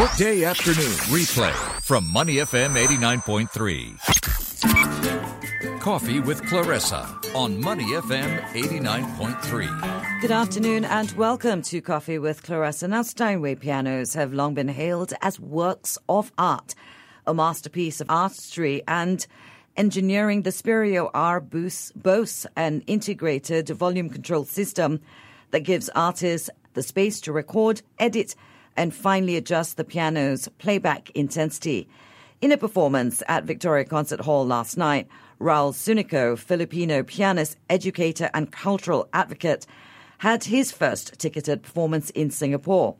Workday afternoon replay from Money FM 89.3. Coffee with Clarissa on Money FM 89.3. Good afternoon and welcome to Coffee with Clarissa. Now, Steinway pianos have long been hailed as works of art, a masterpiece of artistry and engineering. The Spirio R boasts an integrated volume control system that gives artists the space to record, edit, and finally adjust the piano's playback intensity. In a performance at Victoria Concert Hall last night, Raul Sunico, Filipino pianist, educator, and cultural advocate, had his first ticketed performance in Singapore.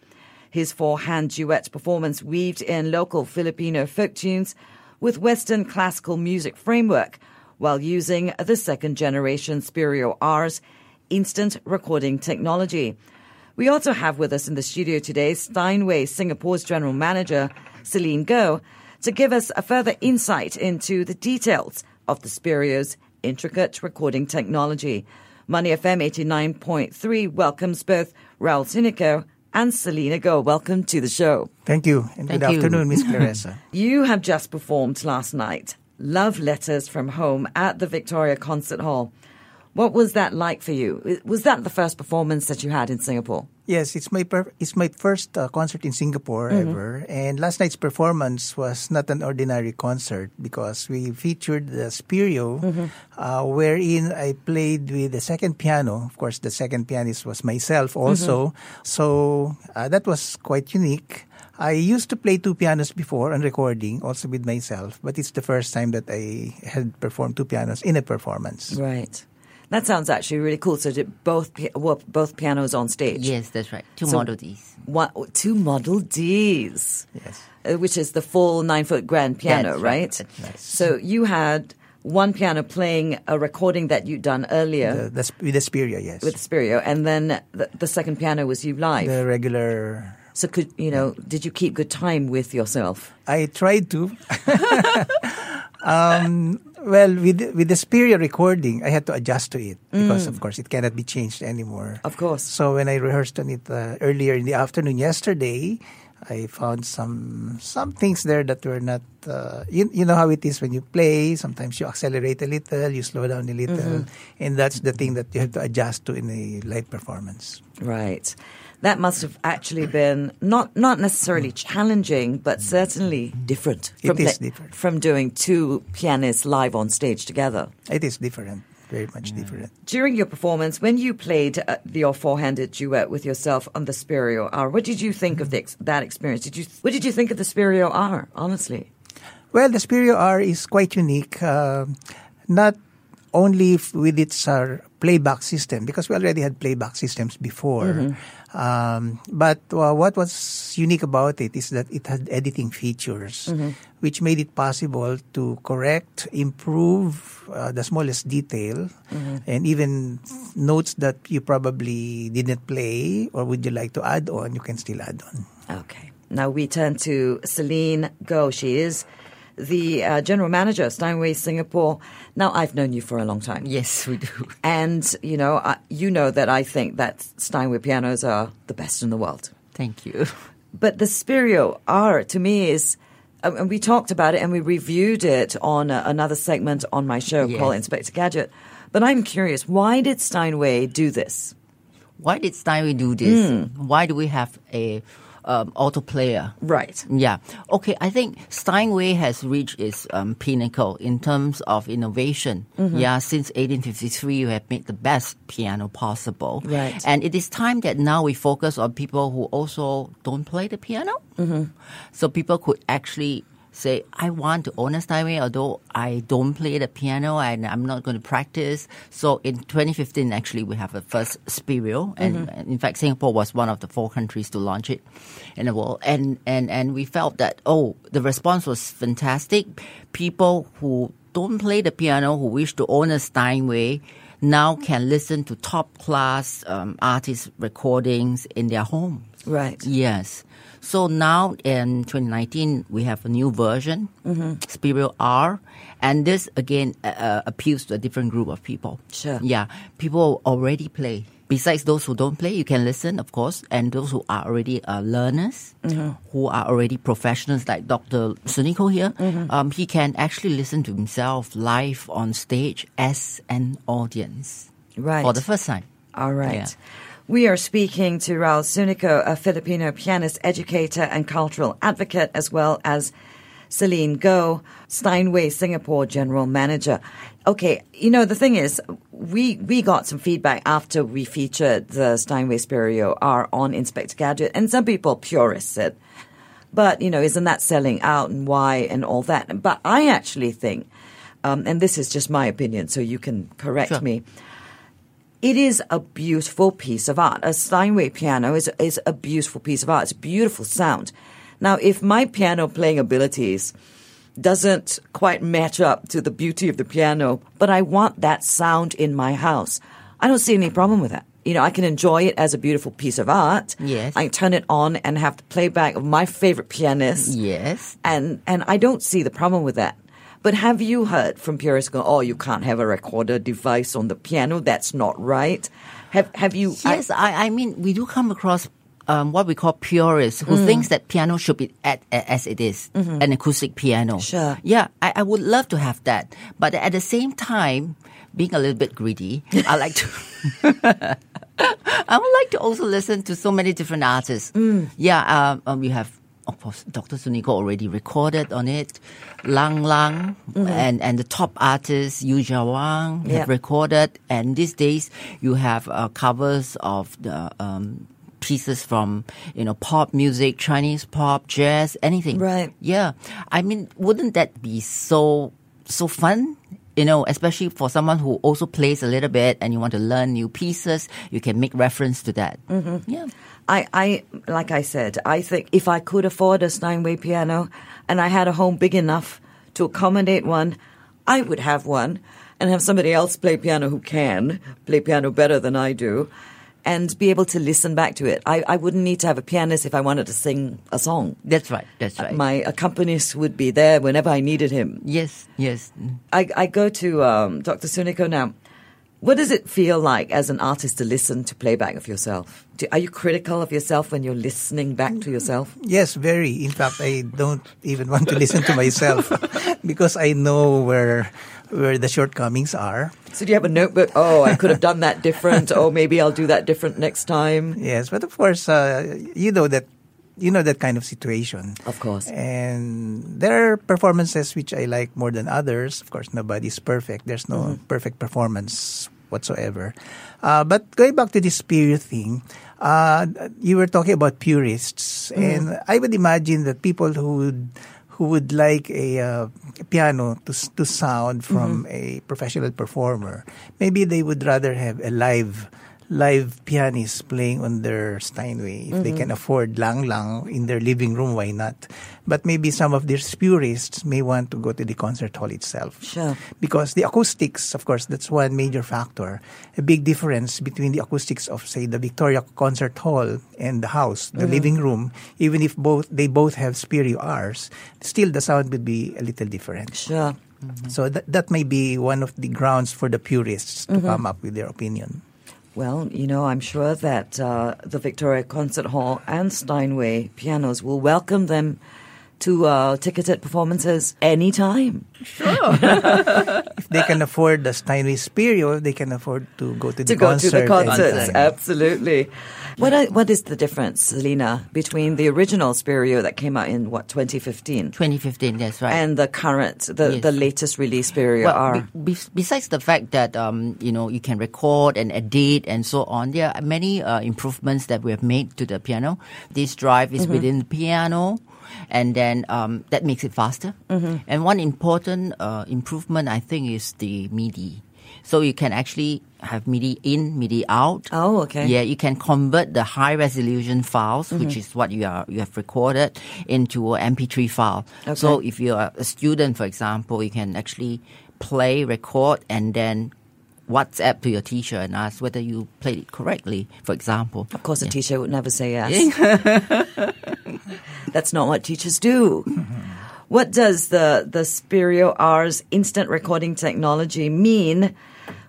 His four hand duet performance weaved in local Filipino folk tunes with Western classical music framework while using the second generation Spirio R's instant recording technology. We also have with us in the studio today Steinway Singapore's general manager, Celine Goh, to give us a further insight into the details of the Spirio's intricate recording technology. Money FM 89.3 welcomes both Raul Sunico and Selena Goh. Welcome to the show. Thank you, and Thank good you. afternoon, Miss Clarissa. You have just performed last night, Love Letters from Home at the Victoria Concert Hall. What was that like for you? Was that the first performance that you had in Singapore? yes, it's my per- it's my first uh, concert in Singapore Mm-hmm. ever, and last night's performance was not an ordinary concert because we featured the Spirio, Mm-hmm. uh, wherein I played with the second piano. Of course, the second pianist was myself also, Mm-hmm. so uh, that was quite unique. I used to play two pianos before on recording, also with myself, but it's the first time that I had performed two pianos in a performance. Right. That sounds actually really cool. So did both pi- were both pianos on stage? Yes, that's right. Two So- Model Ds. One, two Model Ds. Yes. uh, which is the full nine foot grand piano, That's right? right, that's right. So you had one piano playing a recording that you'd done earlier The, the, with the Spirio, yes. with Spirio, and then the, the second piano was you live. the regular so could you know? Did you keep good time with yourself? I tried to. um, well, with with the Spirio recording, I had to adjust to it because, of course, it cannot be changed anymore. Of course. So when I rehearsed on it uh, earlier in the afternoon yesterday, I found some some things there that were not. Uh, you, you know how it is when you play. Sometimes you accelerate a little, you slow down a little, and that's the thing that you have to adjust to in a live performance. Right. That must have actually been not not necessarily challenging, but certainly different. From is pla- different. from doing two pianists live on stage together. It is different, very much different. During your performance, when you played uh, your four-handed duet with yourself on the Spirio R, what did you think of the ex- that experience? Did you what did you think of the Spirio R? Honestly, Well, the Spirio R is quite unique, uh, not only with its uh, playback system, because we already had playback systems before. Um, but uh, what was unique about it is that it had editing features, which made it possible to correct, improve uh, the smallest detail, and even notes that you probably didn't play or would you like to add on, you can still add on. okay. Now we turn to Celine Goh. She is the uh, general manager of Steinway Singapore. Now I've known you for a long time. Yes, we do. And, you know, I, you know that I think that Steinway pianos are the best in the world. Thank you. But the Spirio R to me is, uh, and we talked about it and we reviewed it on uh, another segment on my show Yes. called Inspector Gadget. But I'm curious, why did Steinway do this? Why did Steinway do this? Why do we have a um, auto player? Right. Yeah. Okay. I think Steinway has reached its um, pinnacle in terms of innovation. Yeah. Since 1853, you have made the best piano possible. Right. And it is time that now we focus on people who also don't play the piano. Mm-hmm. So people could actually say, I want to own a Steinway, although I don't play the piano and I'm not going to practice. So in 2015, actually, we have a first Spirio. And and in fact, Singapore was one of the four countries to launch it in the world. And, and, and we felt that, oh, the response was fantastic. People who don't play the piano, who wish to own a Steinway, now can listen to top class um, artist recordings in their homes. Right. Yes. So now in 2019, we have a new version, Spirio R, and this again uh, uh, appeals to a different group of people. Sure. Yeah, people already play besides those who don't play, you can listen, of course, and those who are already uh, learners, who are already professionals, like Dr. Sunico here, um, he can actually listen to himself live on stage as an audience Right. for the first time. All right. Yeah. We are speaking to Raul Sunico, a Filipino pianist, educator, and cultural advocate, as well as Celine Goh, Steinway Singapore general manager. Okay, you know the thing is, we we got some feedback after we featured the Steinway Spirio R on Inspector Gadget, and some people purists said, but you know, isn't that selling out and why and all that? But I actually think, um, and this is just my opinion, so you can correct Sure. me. It is a beautiful piece of art. A Steinway piano is is a beautiful piece of art. It's a beautiful sound. Now, if my piano playing abilities doesn't quite match up to the beauty of the piano, but I want that sound in my house, I don't see any problem with that. You know, I can enjoy it as a beautiful piece of art. Yes. I can turn it on and have the playback of my favorite pianist Yes. and and I don't see the problem with that. But have you heard from purists go, oh, you can't have a recorder device on the piano? That's not right. Have have you? Yes, I, I mean, we do come across um, what we call purists who thinks that piano should be at, as it is, an acoustic piano. Sure. Yeah, I, I would love to have that. But at the same time, being a little bit greedy, I like to. I would like to also listen to so many different artists. Yeah, um, um, you have, of course, Dr. Sunico already recorded on it. Lang Lang and, and the top artists, Yuja Wang, Yeah. have recorded. And these days, you have uh, covers of the um, pieces from, you know, pop music, Chinese pop, jazz, anything. Right. Yeah. I mean, wouldn't that be so, so fun? You know, especially for someone who also plays a little bit and you want to learn new pieces, you can make reference to that. Mm-hmm. Yeah. I, I, like I said, I think if I could afford a Steinway piano and I had a home big enough to accommodate one, I would have one and have somebody else play piano who can play piano better than I do and be able to listen back to it. I, I wouldn't need to have a pianist if I wanted to sing a song. That's right. That's right. My accompanist would be there whenever I needed him. yes, yes. I, I go to um, Dr. Sunico now. What does it feel like as an artist to listen to playback of yourself? Do, are you critical of yourself when you're listening back to yourself? Yes, very. In fact, I don't even want to listen to myself because I know where where the shortcomings are. So do you have a notebook? Oh, I could have done that different. oh, maybe I'll do that different next time. Yes, but of course, uh, you know that you know that kind of situation. Of course. And there are performances which I like more than others. Of course, nobody's perfect. There's no Mm-hmm. perfect performance whatsoever. Uh, but going back to this Spirio thing, uh, you were talking about purists, Mm-hmm. and I would imagine that people who would who would like a uh, piano to to sound from Mm-hmm. a professional performer, maybe they would rather have a live live pianists playing on their Steinway. If they can mm-hmm. afford Lang Lang in their living room, why not? But maybe some of these purists may want to go to the concert hall itself. Sure. Because the acoustics, of course, that's one major factor. A big difference between the acoustics of, say, the Victoria Concert Hall and the house, the mm-hmm. living room, even if both they both have Spirio R's, still the sound would be a little different. Sure. Mm-hmm. So that, that may be one of the grounds for the purists to come up with their opinion. Well, you know, I'm sure that uh, the Victoria Concert Hall and Steinway pianos will welcome them to uh, ticketed performances anytime. Sure. if they can afford the Steinway Spirio, they can afford to go to the go concert. to the concerts. anytime. Absolutely. What are, what is the difference, Selena, between the original Spirio that came out in what 2015 2015, that's right. and the current, the, Yes. the latest release Spirio well, R? be- be- besides the fact that um, you know you can record and edit and so on, there are many uh, improvements that we have made to the piano. This drive is within the piano, and then um, that makes it faster. And one important uh, improvement, I think, is the MIDI. So you can actually have MIDI in, MIDI out. Oh, okay. Yeah, you can convert the high resolution files, Mm-hmm. which is what you are you have recorded, into an MP3 file. So if you're a student, for example, you can actually play, record, and then WhatsApp to your teacher and ask whether you played it correctly. For example, Of course, a Yeah. teacher would never say yes. That's not what teachers do. What does the, the Spirio R's instant recording technology mean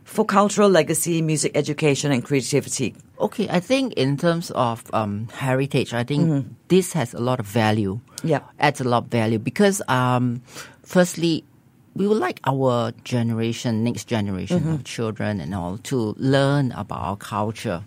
for cultural legacy, music education, and creativity? Okay, I think in terms of um, heritage, I think this has a lot of value. Yeah. adds a lot of value because, um, firstly, we would like our generation, next generation of children and all, to learn about our culture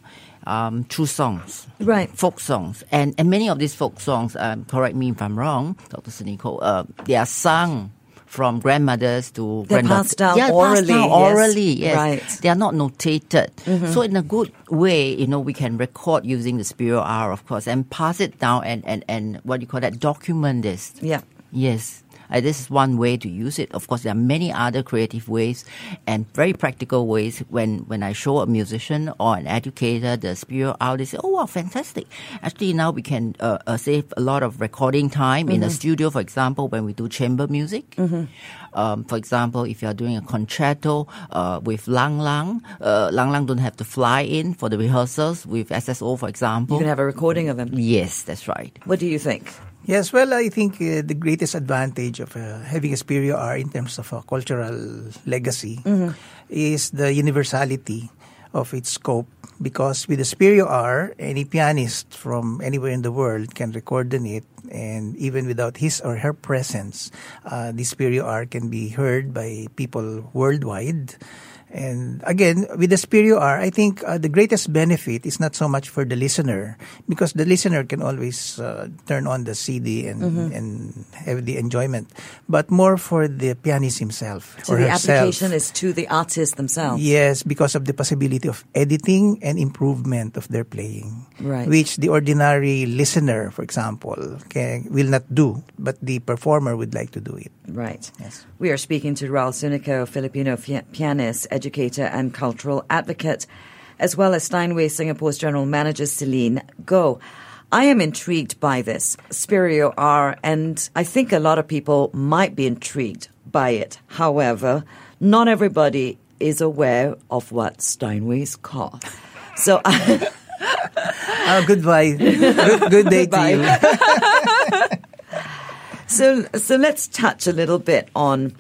um, through songs, Right. folk songs, and and many of these folk songs. Um, correct me if I'm wrong, Dr. Sunico. Uh, they are sung from grandmothers to They're granddaughters. passed down yeah, orally, Passed down orally, yes. Right. Mm-hmm. They are not notated. So in a good way, you know, we can record using the Spirio R, of course, and pass it down and, and, and what do you call that? Document this. Yeah. Yes. Uh, this is one way to use it. Of course, there are many other creative ways and very practical ways. When, when I show a musician or an educator the Spirio R, they say, oh, wow, fantastic. Actually, now we can uh, uh, save a lot of recording time in the studio, for example, when we do chamber music. Um, for example, if you are doing a concerto uh, with Lang Lang, uh, Lang Lang don't have to fly in for the rehearsals with SSO, for example. You can have a recording of him. yes, that's right. What do you think? Yes, well, I think uh, the greatest advantage of uh, having a Spirio R in terms of a cultural legacy is the universality of its scope. Because with the Spirio R, any pianist from anywhere in the world can record on it, and even without his or her presence, uh, the Spirio R can be heard by people worldwide. And again, with the Spirio R, I think uh, the greatest benefit is not so much for the listener because the listener can always uh, turn on the CD and Mm-hmm. and have the enjoyment, but more for the pianist himself So or the herself. application is to the artist themselves. Yes, because of the possibility of editing and improvement of their playing, Right. which the ordinary listener, for example, can, will not do, but the performer would like to do it. Right. Yes. We are speaking to Raul Sunico, Filipino fi- pianist, educator, and cultural advocate, as well as Steinway Singapore's general manager, Celine Goh. I am intrigued by this Spirio R, and I think a lot of people might be intrigued by it. However, not everybody is aware of what Steinways call. So, Oh, goodbye. good, good day to you. So, so let's touch a little bit on,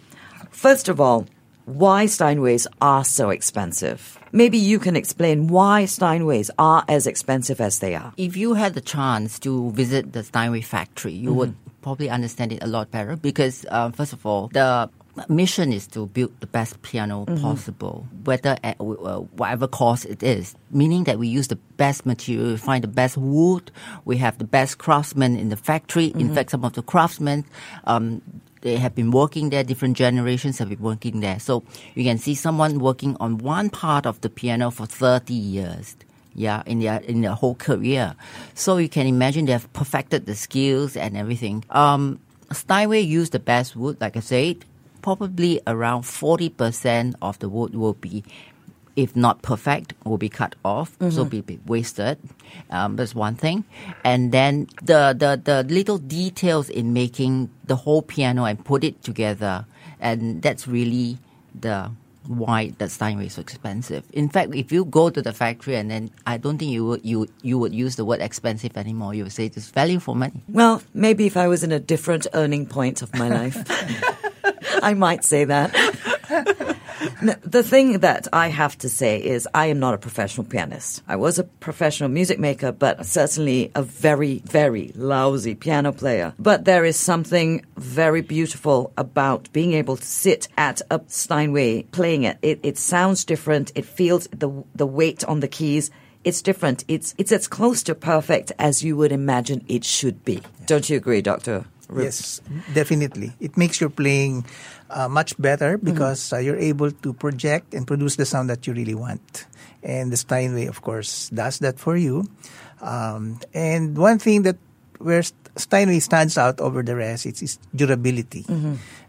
first of all, why Steinways are so expensive. Maybe you can explain why Steinways are as expensive as they are. If you had the chance to visit the Steinway factory, you would probably understand it a lot better because, uh, first of all, the mission is to build the best piano possible, whether at uh, whatever cost it is. Meaning that we use the best material, we find the best wood, we have the best craftsmen in the factory. In fact, some of the craftsmen. Um, they have been working there, different generations have been working there. So you can see someone working on one part of the piano for 30 years. Yeah, in their in their whole career. So you can imagine they have perfected the skills and everything. Um, Steinway used the best wood, like I said. Probably around 40% of the wood will be if not perfect, will be cut off, so be, be wasted. Um, that's one thing. And then the, the, the little details in making the whole piano and put it together. And that's really the why the Steinway is so expensive. In fact, if you go to the factory and then I don't think you would, you, you would use the word expensive anymore. You would say it's value for money. Well, maybe if I was in a different earning point of my life, I might say that. The thing that I have to say is I am not a professional pianist. I was a professional music maker, but certainly a very, very lousy piano player. But there is something very beautiful about being able to sit at a Steinway playing it. It, it sounds different. It feels the, the weight on the keys. It's different. It's, it's as close to perfect as you would imagine it should be. Don't you agree, Doctor? Yes, definitely. It makes your playing uh, much better because uh, you're able to project and produce the sound that you really want. And the Steinway, of course, does that for you. Um, and one thing that where Steinway stands out over the rest is its durability.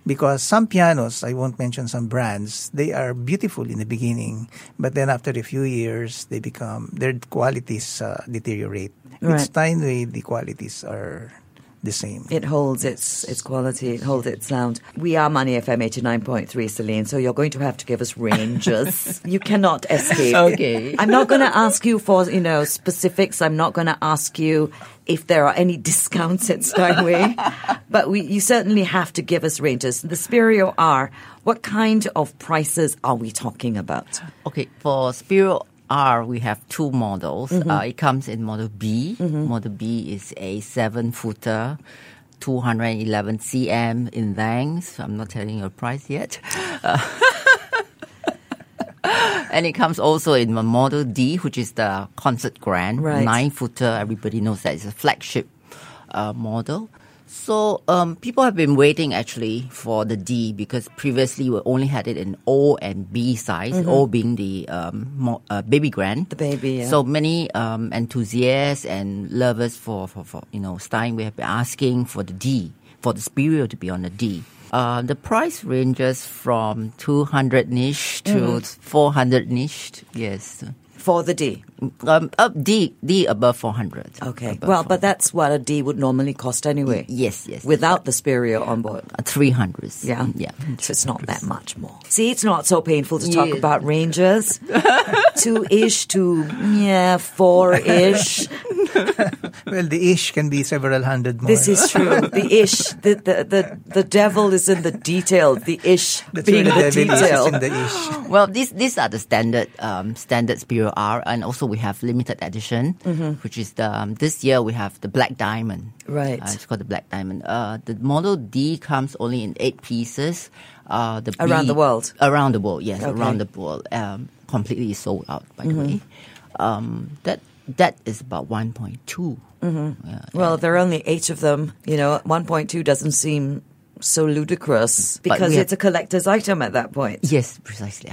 Because some pianos, I won't mention some brands, they are beautiful in the beginning, but then after a few years, they become their qualities uh, deteriorate. Right. With Steinway, the qualities are the same. It holds its its quality. It holds its sound. We are Money FM eighty nine point three, Celine. So you're going to have to give us ranges. you cannot escape. Okay. I'm not going to ask you for you know specifics. I'm not going to ask you if there are any discounts at Steinway, but we you certainly have to give us ranges. The Spirio R. What kind of prices are we talking about? Okay, for Spirio R, we have two models. Uh, it comes in Model B. Model B is a seven footer, 211 cm in length. I'm not telling you a price yet. Uh, and it comes also in Model D, which is the Concert Grand, Right. nine footer. Everybody knows that it's a flagship uh, model. So um, people have been waiting actually for the D because previously we only had it in O and B size, O being the um, mo- uh, baby grand. The baby, yeah. So many um, enthusiasts and lovers for, for, for you know Steinway have been asking for the D, for the Spirio to be on the D. Uh, the price ranges from 200 niche to 400 niche. Yes. For the D. Um, up D, D above 400. Okay. Above Well, but that's what a D would normally cost anyway. Yes, yes. Without the Spirio on board. Uh, 300. Yeah. Yeah. So it's not that much more. See, it's not so painful to talk Yes. about ranges. Two ish to, yeah, four ish. Well, the ish can be several hundred more. This is true. The ish. The, the, the, the devil is in the detail. The ish That's being the the devil detail. is in the ish. Well, these these are the standard um, standard Spirio R, and also we have limited edition, which is the um, this year we have the black diamond. Right. uh, it's called the black diamond. Uh, the model D comes only in eight pieces. Uh, the Around B- the world? Around the world, yes, Okay. Mm-hmm. around the world. Um, completely sold out, by the way. Um, that that is about one point two. Mm-hmm. Yeah, Well, there are only eight of them, you know, 1.2 doesn't seem so ludicrous because it's a collector's item at that point. Yes, precisely.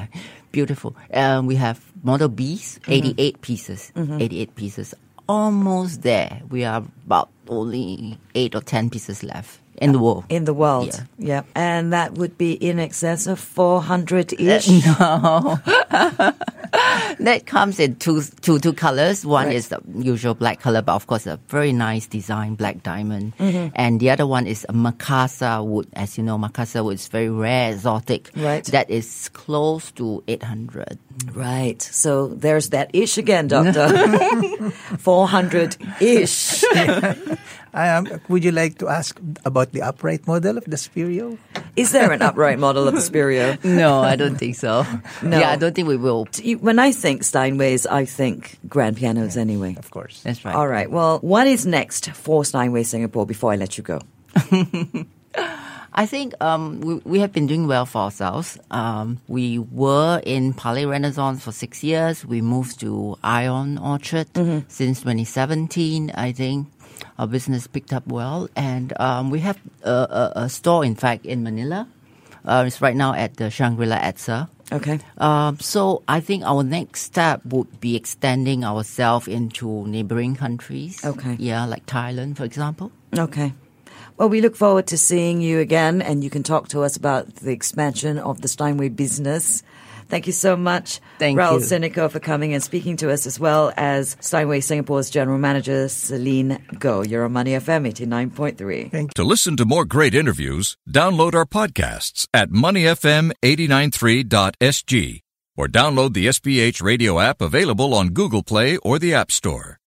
Beautiful. Um, we have Model Bs, Mm-hmm. 88 pieces. 88 pieces. Almost there. We are about only 8 or 10 pieces left in the world. In the world. Yeah. Yep. And that would be in excess of 400 ish. No. That comes in two, two, two colors. One Right. is the usual black color, but of course a very nice design, black diamond. Mm-hmm. And the other one is a Macassar wood. As you know, Macassar wood is very rare, exotic. Right. That is close to 800. Right. So there's that ish again, Doctor. 400 ish. Um, would you like to ask about the upright model of the Spirio? Is there an upright model of the Spirio? No, I don't think so. No. Yeah, I don't think we will. When I think Steinways, I think grand pianos anyway. Of course. That's right. All right. Well, what is next for Steinway Singapore before I let you go? I think um, we, we have been doing well for ourselves. Um, we were in Palais Renaissance for six years. We moved to Ion Orchard since 2017, I think. Our business picked up well. And um, we have a, a, a store, in fact, in Manila. Uh, it's right now at the Shangri-La EDSA. Okay. Um, so I think our next step would be extending ourselves into neighboring countries. Okay. Yeah, like Thailand, for example. Okay. Well, we look forward to seeing you again, and you can talk to us about the expansion of the Steinway business. Thank you so much, Thank Raul you. Sunico, for coming and speaking to us, as well as Steinway Singapore's General Manager, Celine Goh. You're on Money FM 89.3. To listen to more great interviews, download our podcasts at moneyfm893.sg or download the SPH radio app available on Google Play or the App Store.